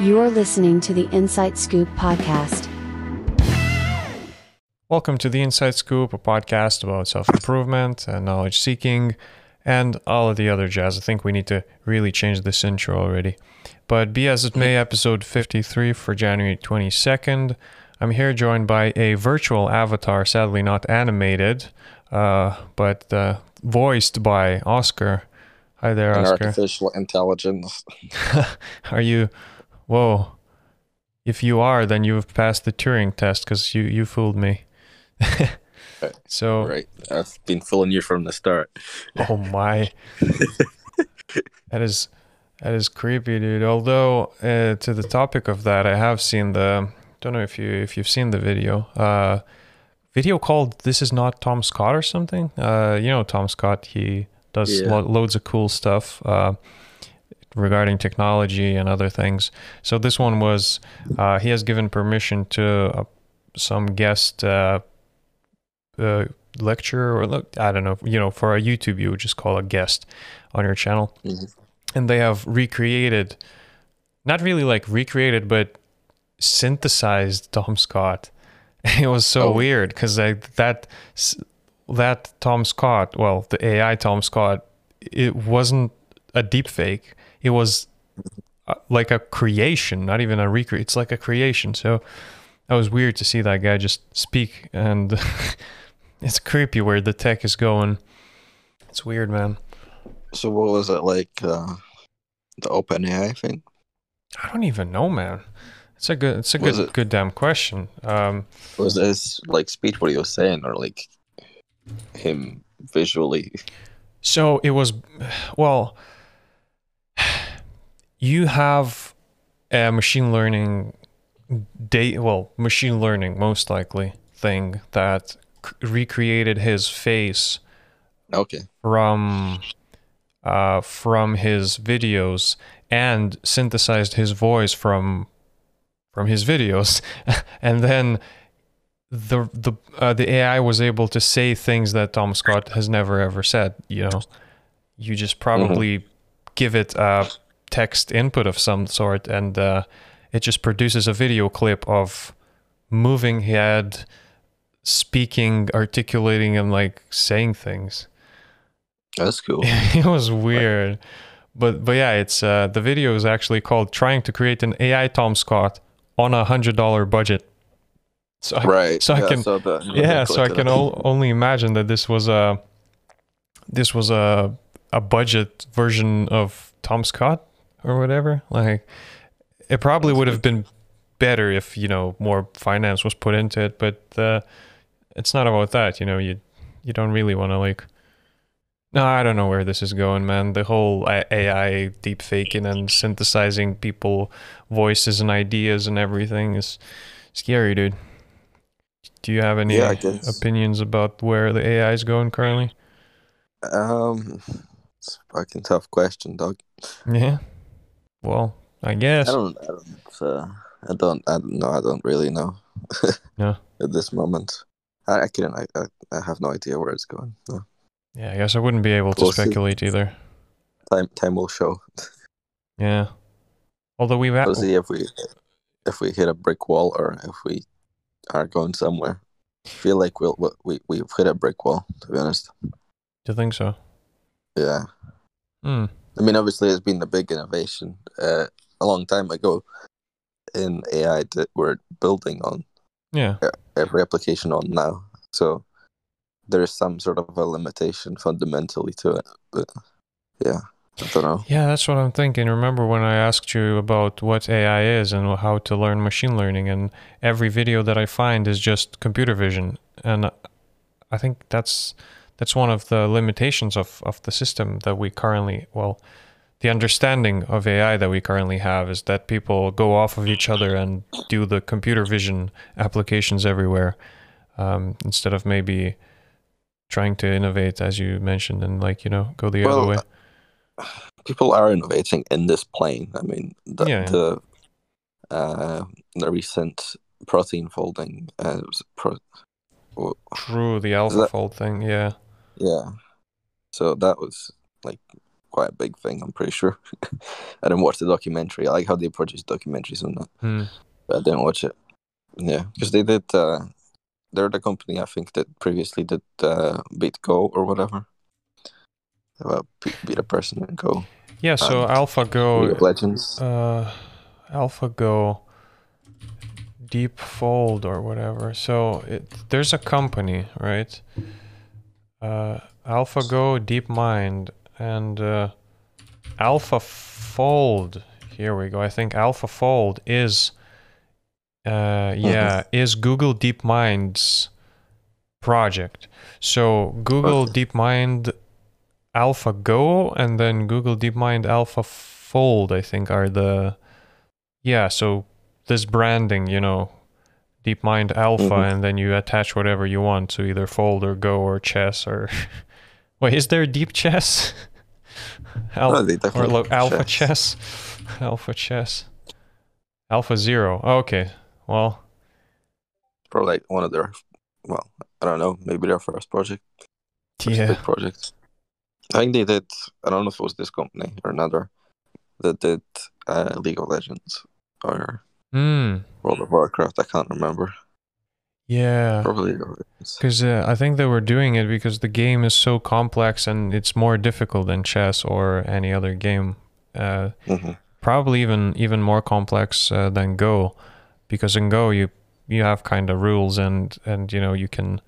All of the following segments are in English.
You are listening to the Insight Scoop podcast. Welcome to the Insight Scoop, a podcast about self improvement and knowledge seeking and all of the other jazz. I think we need to really change this intro already. But be as it may, episode 53 for January 22nd. I'm here joined by a virtual avatar, sadly not animated, uh, but uh, voiced by Oscar. Hi there, and Oscar. artificial intelligence. Are you? Whoa. If you are, then you've passed the Turing test because you, you fooled me. so, Right. I've been fooling you from the start. oh my. that is that is creepy, dude. Although uh, to the topic of that, I have seen the don't know if you if you've seen the video. Uh video called This is not Tom Scott or something. Uh you know Tom Scott, he does Yeah. lo- loads of cool stuff uh regarding technology and other things. So this one was uh he has given permission to uh, some guest uh uh lecture or look I don't know, you know, for a YouTube you would just call a guest on your channel Mhm. and they have recreated not really like recreated but synthesized tom scott it was so Oh. weird because that that tom scott well the ai tom scott it wasn't a deep fake it was uh, like a creation not even a recreate it's like a creation so that was weird to see that guy just speak and it's creepy where the tech is going it's weird man So what was it like? Uh, the OpenAI thing? I don't even know, man. It's a good, it's a Was good, it- good damn question. Um, Was his like speech what he was saying, or like him visually? so it was, well, you have a machine learning day, well, machine learning most likely thing that c- recreated his face Okay. from uh, from his videos and synthesized his voice from from his videos, and then the the uh, the AI was able to say things that Tom Scott has never ever said. You know, you just probably give it a text input of some sort, and uh, it just produces a video clip of moving head, speaking, articulating, and like saying things That's cool. it was weird but but yeah it's uh the video is actually called trying to create an ai tom scott on a hundred dollar budget so I, right. so I yeah, can- saw that. yeah so i can o- only imagine that this was a this was a a budget version of tom scott or whatever like it probably would have been better if you know more finance was put into it but uh it's not about that you know you you don't really want to like no i don't know where this is going man. The whole ai deep faking and synthesizing people voices and ideas and everything is scary dude. Do you have any Yeah, opinions about where the ai is going currently? Um, it's a fucking tough question, dog. yeah well i guess I don't. I don't. Uh, I don't. I don't know. I don't really know. Yeah. At this moment, I, I couldn't. I, I. I have no idea where it's going. No. yeah i guess i wouldn't be able to We'll see. speculate either Time. Time will show. yeah although we've We'll see if we if we hit a brick wall or if we are going somewhere. I feel like we'll we- we we've hit a brick wall. To be honest, do you think so yeah. hmm I mean, obviously, it's been a big innovation uh, a long time ago in AI that we're building on yeah every application on now. So there's some sort of a limitation fundamentally to it. But yeah, I don't know. Yeah, that's what I'm thinking. Remember when I asked you about what AI is and how to learn machine learning, and every video that I find is just computer vision, and I think that's that's one of the limitations of of the system that we currently well, the understanding of AI that we currently have is that people go off of each other and do the computer vision applications everywhere, um, instead of maybe trying to innovate, as you mentioned, and like you know go the other way. People are innovating in this plane. I mean, the Yeah. the, uh, the recent protein folding, uh, pro- True, the that- AlphaFold thing. Yeah, yeah. So that was like quite a big thing. I'm pretty sure. I didn't watch the documentary. I like how they produce documentaries on that, Hmm. but I didn't watch it. Yeah, because they did. Uh, they're the company I think that previously did uh, Beat Go or whatever. About be- beat a person in Go. Yeah, so And AlphaGo League Legends. uh AlphaGo Deep Fold or whatever. So it there's a company, right? Uh AlphaGo DeepMind and uh AlphaFold. Here we go. I think AlphaFold is uh yeah, is Google DeepMind's project. So Google DeepMind AlphaGo and then Google DeepMind AlphaFold, I think, are the yeah. So this branding, you know, DeepMind Alpha, Mhm. and then you attach whatever you want to either Fold or Go or Chess or wait, is there Deep Chess? Al- No, or Alpha chess. Chess, Alpha Chess, Alpha Zero. Okay, well, Probably one of their. Well, I don't know. Maybe their first project. First yeah, project. I think they did. I don't know if it was this company or another that did uh, League of Legends or hmm, World of Warcraft. I can't remember. yeah. Probably League of Legends. Because uh, I think they were doing it because the game is so complex and it's more difficult than chess or any other game. Uh, Mhm. probably even even more complex uh, than Go, because in Go you you have kind of rules and and you know you can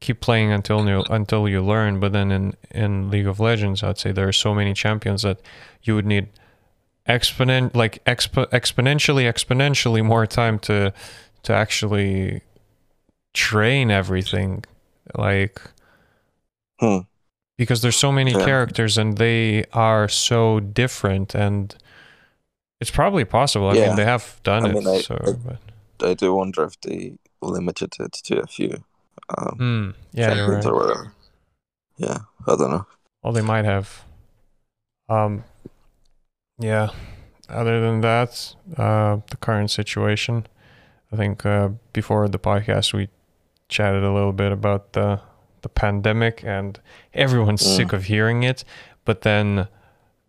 keep playing until you until you learn. But then in in League of Legends, I'd say there are so many champions that you would need exponent like expo- exponentially exponentially more time to to actually train everything like Hmm. because there's so many Yeah. characters and they are so different and it's probably possible i mean Yeah. they have done I it mean, I- so I- but I do wonder if they limited it to a few um, Hmm, yeah right or whatever. Yeah, I don't know. well they might have um yeah. Other than that uh the current situation i think uh before the podcast we chatted a little bit about the the pandemic and everyone's Mm. sick of hearing it but then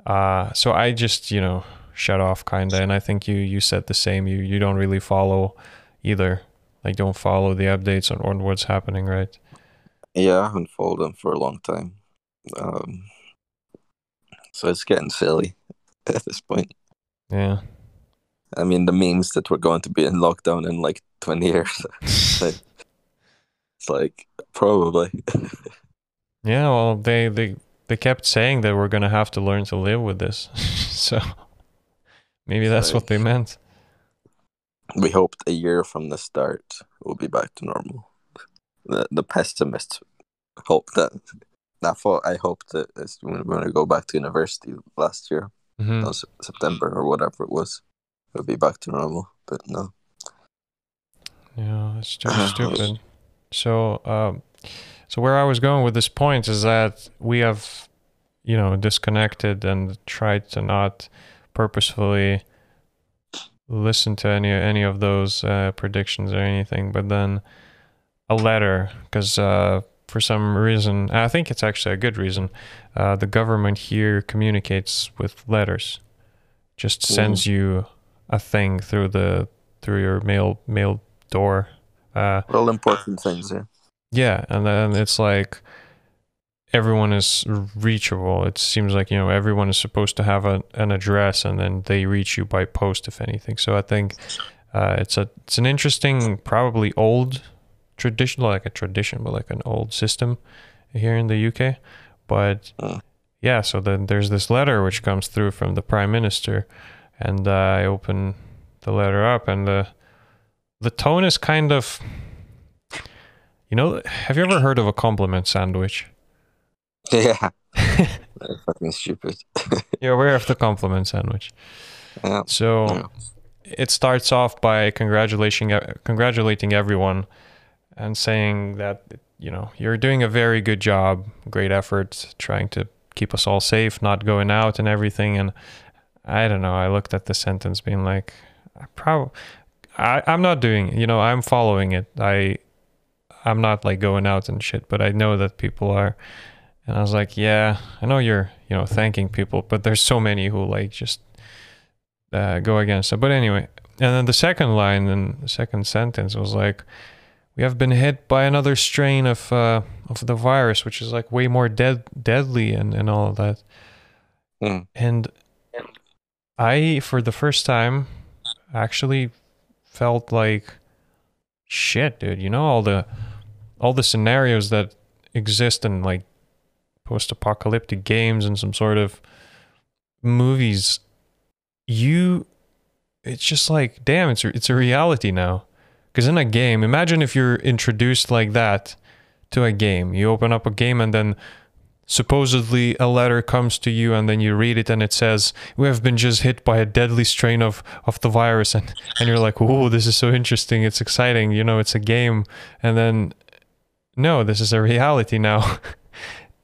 uh so i just you know shut off kind of and i think you you said the same. You you don't really follow either. Like don't follow the updates on, on what's happening right? Yeah, I haven't followed them for a long time. Um, so it's getting silly at this point. yeah I mean, the memes that we're going to be in lockdown in like 20 years. it's like, probably. Yeah, well, they they they kept saying that we're gonna have to learn to live with this, so maybe that's what they meant. we hoped a year from the start we'll be back to normal. The, the pessimists hope that. I thought I hoped that when we were going to go back to university last year, hmm no, Sep- September or whatever it was, we'll be back to normal. But no. Yeah, it's just stupid. So, um, so where I was going with this point is that we have, you know, disconnected and tried to not purposefully listen to any any of those uh, predictions or anything. But then a letter, because uh, for some reason, I think it's actually a good reason, uh, the government here communicates with letters, just sends you a thing through the through your mail mail door. Uh, All important things, yeah. yeah, and then it's like everyone is reachable. It seems like you know everyone is supposed to have a, an address, and then they reach you by post, if anything. So I think uh, it's a it's an interesting, probably old tradition, like a tradition, but like an old system here in the UK. But Mm. yeah, so then there's this letter which comes through from the prime minister, and uh, I open the letter up, and the the tone is kind of you know, have you ever heard of a compliment sandwich? Yeah. Fucking stupid. You're aware of the compliment sandwich. yeah. So Yeah. it starts off by congratulating congratulating everyone and saying that you know you're doing a very good job, great effort, trying to keep us all safe, not going out and everything. And I don't know. I looked at the sentence, being like, I probably, I, I'm not doing. You know, I'm following it. I, I'm not like going out and shit, but I know that people are, And I was like, yeah, I know you're, you know, thanking people, but there's so many who like just uh, go against it. But anyway, and then the second line and the second sentence was like, we have been hit by another strain of uh, of the virus, which is like way more dead deadly and and all of that. Mm. And I, for the first time, actually felt like shit, dude. You know all the all the scenarios that exist in like post-apocalyptic games and some sort of movies. You, it's just like, damn, it's it's a reality now. Because in a game, imagine if you're introduced like that to a game. You open up a game and then supposedly a letter comes to you and then you read it and it says we have been just hit by a deadly strain of of the virus. And and you're like whoa this is so interesting. It's exciting. You know it's a game. And then no this is a reality now.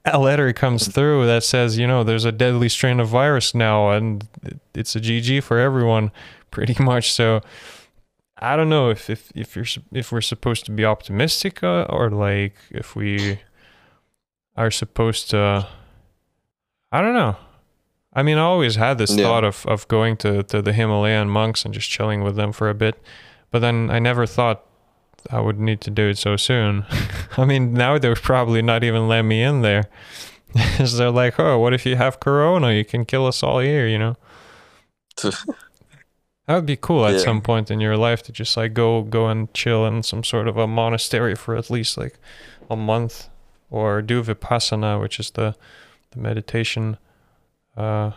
A letter comes through that says you know there's a deadly strain of virus now and it's a gg for everyone pretty much. So i don't know if if if you're if we're supposed to be optimistic uh, or like if we are supposed to I don't know. I mean, I always had this Yeah. thought of, of going to, to the Himalayan monks and just chilling with them for a bit. But then I never thought I would need to do it so soon. I mean, now they would probably not even let me in there. they're like, oh, what if you have corona? You can kill us all here, you know? That would be cool at Yeah. some point in your life to just like go go and chill in some sort of a monastery for at least like a month or do vipassana, which is the the meditation uh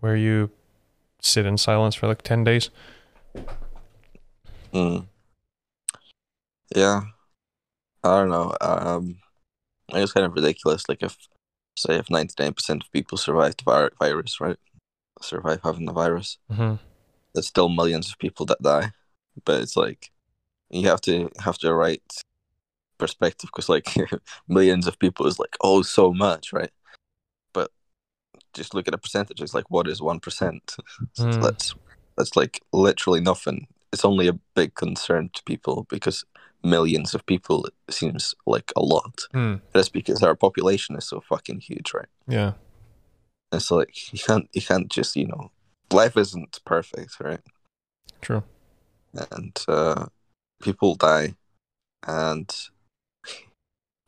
where you sit in silence for like 10 days. Mm. Yeah. I don't know. Um, I think it's kind of ridiculous. Like if, say, if ninety nine percent of people survive the virus, right? Survive having the virus, hmm there's still millions of people that die. But it's like you have to have the right perspective because like millions of people is like oh so much, right? But just look at the percentages. Like what is one percent? Mm. That's that's like literally nothing. It's only a big concern to people because millions of people seems like a lot. Hmm. That's because our population is so fucking huge, right? Yeah. It's like you can't you can't just you know life isn't perfect, right? True. And uh, people die, and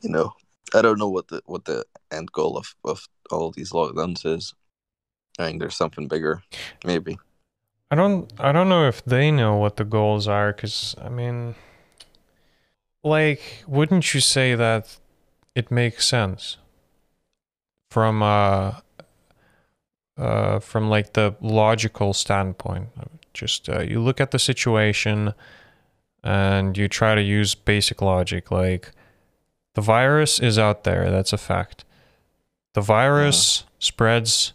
you know I don't know what the what the end goal of of all these lockdowns is. I think there's something bigger, maybe. I don't I don't know if they know what the goals are cuz I mean like wouldn't you say that it makes sense from uh uh from like the logical standpoint just uh, you look at the situation and you try to use basic logic like the virus is out there that's a fact the virus spreads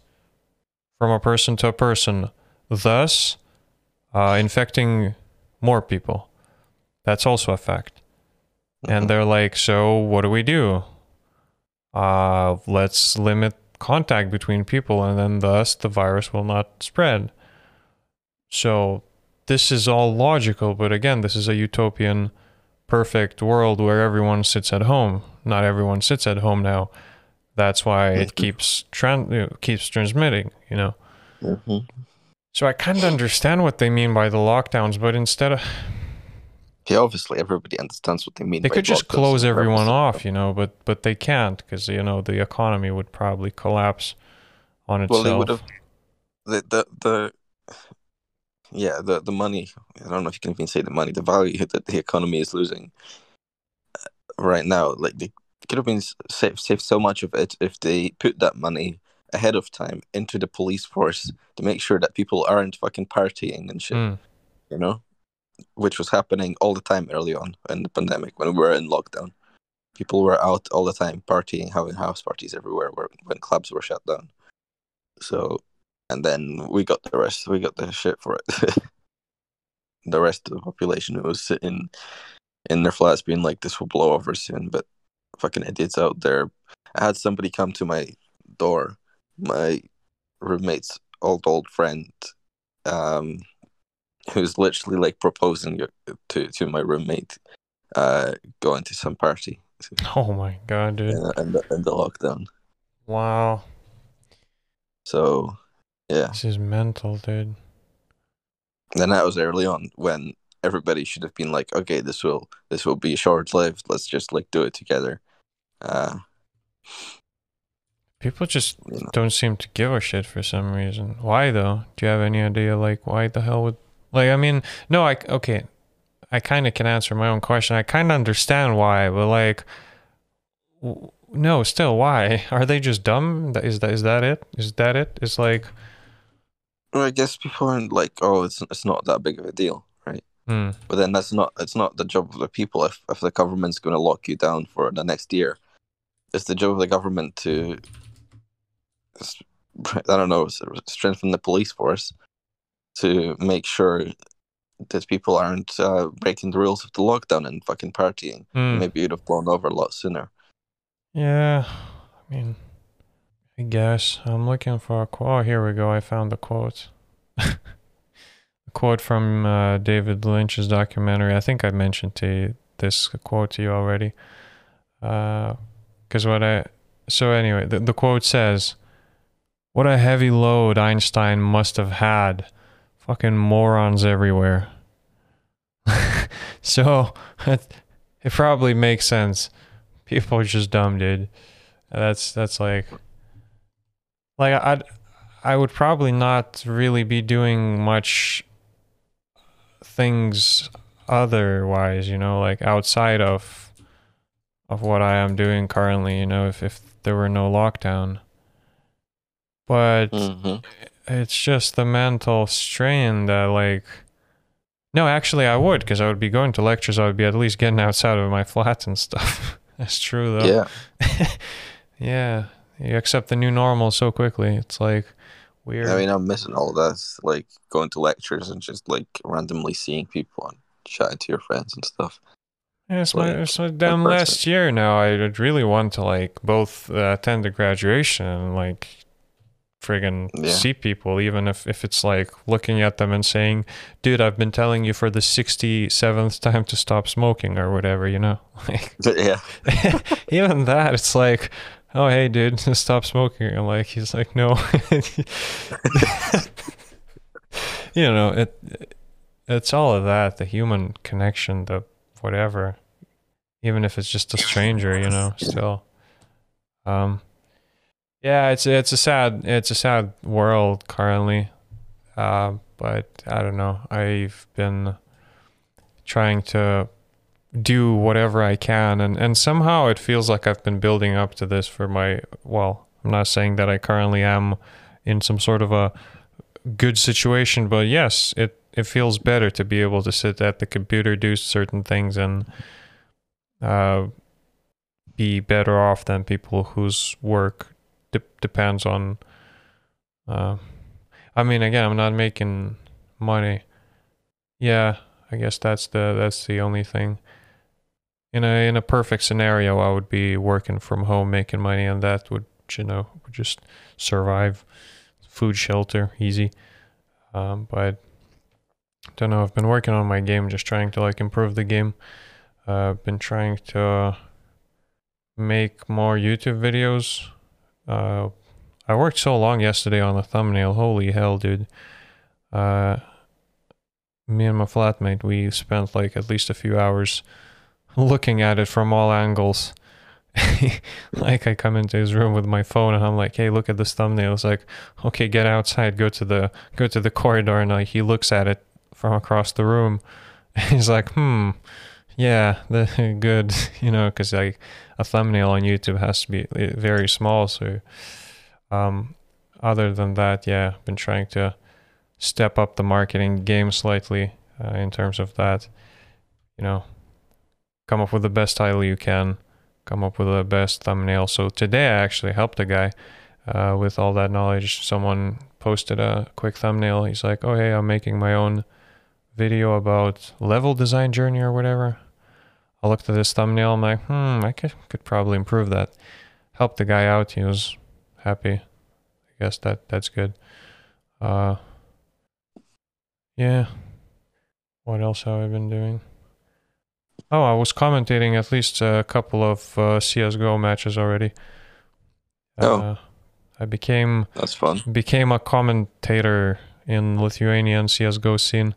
from a person to a person thus uh, infecting more people. That's also a fact. And Mhm. they're like, so what do we do? Uh, let's limit contact between people, and then thus the virus will not spread. So this is all logical, but again, this is a utopian, perfect world where everyone sits at home. Not everyone sits at home now. That's why it Mhm. keeps tran- you know, keeps transmitting. You know. Mhm. So I kind of understand what they mean by the lockdowns, but instead of Obviously everybody understands what they mean. they could just close everyone off, you know, but but they can't because you know the economy would probably collapse on itself. Well, they would have the the the yeah the the money. I don't know if you can even say the money, the value that the economy is losing uh, right now. Like they could have been saved saved so much of it if they put that money ahead of time into the police force to make sure that people aren't fucking partying and shit. Mm, You know, which was happening all the time early on in the pandemic when we were in lockdown. People were out all the time partying, having house parties everywhere where, when clubs were shut down. So, and then we got the rest. We got the shit for it. the rest of the population who was sitting in their flats being like, this will blow over soon. But fucking idiots out there. I had somebody come to my door, my roommate's old, old friend, um, who's literally like proposing to, to my roommate uh, going to some party oh my god, dude. in, in, the, in the lockdown. Wow. So, yeah. This is mental, dude. Then that was early on when everybody should have been like, okay, this will this will be short lived. Let's just like do it together. Uh, People just you know. don't seem to give a shit for some reason. Why though? Do you have any idea? Like, why the hell would? Like, I mean, no, I okay. I kind of can answer my own question. I kind of understand why, but like, w- no, still, why are they just dumb? Is that is that it? Is that it? It's like, Well, I guess people aren't like, oh, it's it's not that big of a deal, right? hmm, But then that's not it's not the job of the people. If if the government's going to lock you down for the next year, it's the job of the government to, I don't know, strengthen the police force to make sure that people aren't uh, breaking the rules of the lockdown and fucking partying. hmm. Maybe you'd have blown over a lot sooner. Yeah, I mean, I guess I'm looking for a quote. Oh, here we go. I found the quote. a quote from uh, David Lynch's documentary. I think I mentioned to you, this quote to you already. Because what I so anyway, the, the quote says, "What a heavy load Einstein must have had. Fucking morons everywhere." so it, it probably makes sense people are just dumb, dude. That's that's like like I'd I would probably not really be doing much things otherwise, you know, like outside of of what I am doing currently, you know, if if there were no lockdown. But hmm it's just the mental strain that like no actually i would because i would be going to lectures. I would be at least getting outside of my flat and stuff. That's true though. Yeah, yeah. You accept the new normal so quickly. It's like weird. I mean, I'm missing all that, like going to lectures and just like randomly seeing people and chatting to your friends and stuff. yeah, it's my, like, it's my damn last year now i'd really want to like both uh, attend the graduation and like friggin' Yeah. see people even if, if it's like looking at them and saying dude i've been telling you for the 67th time to stop smoking or whatever you know? Like yeah, even that it's like oh hey dude stop smoking. And like he's like no. You know it it's all of that the human connection the whatever even if it's just a stranger you know still. Um yeah it's it's a sad it's a sad world currently. Uh but i don't know. I've been trying to do whatever I can and and somehow it feels like I've been building up to this for my well I'm not saying that I currently am in some sort of a good situation but yes it it feels better to be able to sit at the computer do certain things and uh be better off than people whose work de- depends on uh I mean again I'm not making money yeah I guess that's the that's the only thing in a in a perfect scenario, I would be working from home, making money, and that would you know would just survive, food, shelter, easy. Um, but don't know. I've been working on my game, just trying to like improve the game. Uh, I've been trying to make more YouTube videos. Uh, I worked so long yesterday on the thumbnail. Holy hell, dude. Uh, me and my flatmate, we spent like at least a few hours looking at it from all angles. like I come into his room with my phone and I'm like, "Hey, look at this thumbnail." It's like, "Okay, get outside, go to the go to the corridor." And like, he looks at it from across the room. He's like, "Hmm, yeah, the good," you know, because like a thumbnail on YouTube has to be uh, very small. So, um, other than that, yeah, been trying to step up the marketing game slightly uh, in terms of that. You know, come up with the best title you can, come up with the best thumbnail. So today I actually helped a guy uh, with all that knowledge. Someone posted a quick thumbnail. He's like, "Oh hey, I'm making my own video about level design journey or whatever." I looked at this thumbnail. I'm like, "Hmm, I could could probably improve that." Helped the guy out. He was happy. I guess that that's good. Uh, yeah. What else have I been doing? Oh, I was commentating at least a couple of uh, CS:GO matches already. Oh. Uh, I became That's fun. became a commentator in Lithuanian CS:GO scene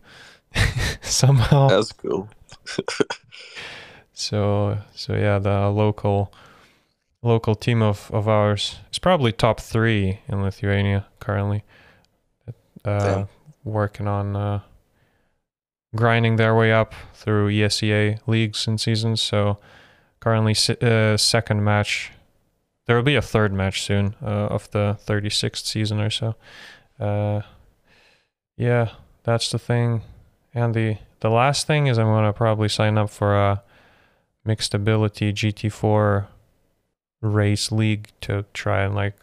somehow. That's cool. So so yeah, the local local team of, of ours is probably top three in Lithuania currently. Uh, working on uh, grinding their way up through ESEA leagues and seasons. So currently uh, second match. There will be a third match soon uh, of the 36th season or so. Uh, yeah, that's the thing. And the the last thing is I'm gonna probably sign up for a mixed ability GT4 race league to try and like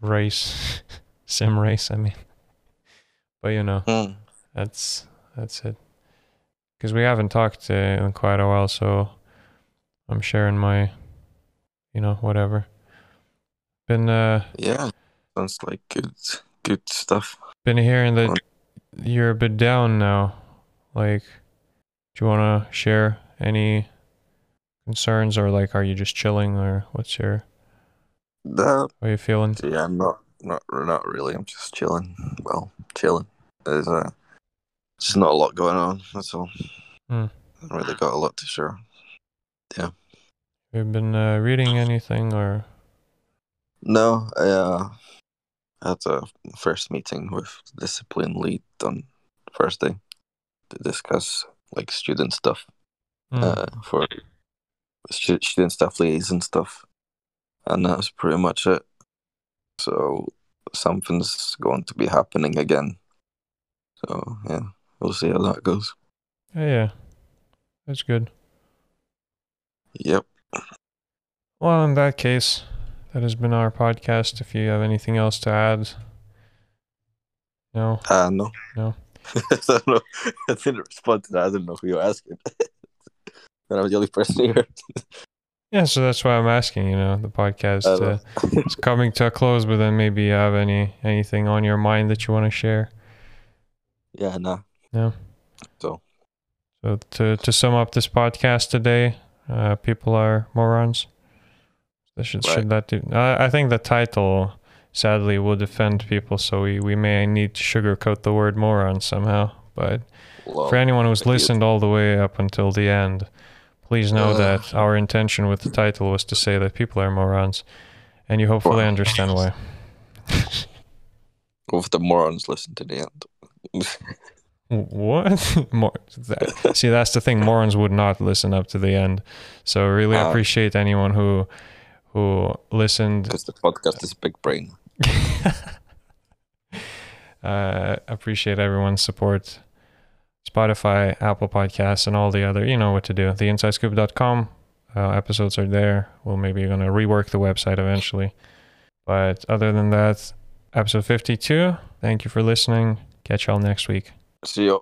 race sim race. I mean, but you know Hmm. that's that's it. Because we haven't talked uh, in quite a while, so I'm sharing my, you know, whatever. Been uh Yeah. Sounds like good good stuff. been hearing that you're a bit down now. Like, do you want to share any concerns, or like, are you just chilling, or what's your That how you feeling? yeah, I'm not not not really. I'm just chilling. Well, chilling. There's uh just not a lot going on, that's all. Hmm. I haven't really got a lot to share. Yeah. You've been uh, reading anything, or No, I uh, had a first meeting with discipline lead on Thursday to discuss like student stuff Hmm. uh, for stu- student stuff liaison stuff, and that's pretty much it. So something's going to be happening again. So yeah, we'll see how that goes. yeah, yeah, that's good. Yep. Well, in that case, that has been our podcast. If you have anything else to add, no, Uh, no. No. I don't know. I didn't respond to that. I didn't know who you were asking. and I was the only person here. yeah. So that's why I'm asking. You know, the podcast uh, know. is coming to a close, but then maybe you have any anything on your mind that you want to share. yeah, no. No. So So to to sum up this podcast today, uh, people are morons. That should should that do? I I think the title sadly will offend people, so we we may need to sugarcoat the word moron somehow. But well, for anyone who's listened all the way up until the end, please know Uh. that our intention with the title was to say that people are morons, and you hopefully understand why. If the morons listen to the end. What? More, that, see, that's the thing. Morons would not listen up to the end. So really Ah. appreciate anyone who who listened. Because the podcast is big brain. uh, appreciate everyone's support. Spotify, Apple Podcasts, and all the other. You know what to do. TheInsightScoop.com. Uh, episodes are there. We'll maybe gonna rework the website eventually. But other than that, episode fifty-two. Thank you for listening. Catch y'all next week. See you.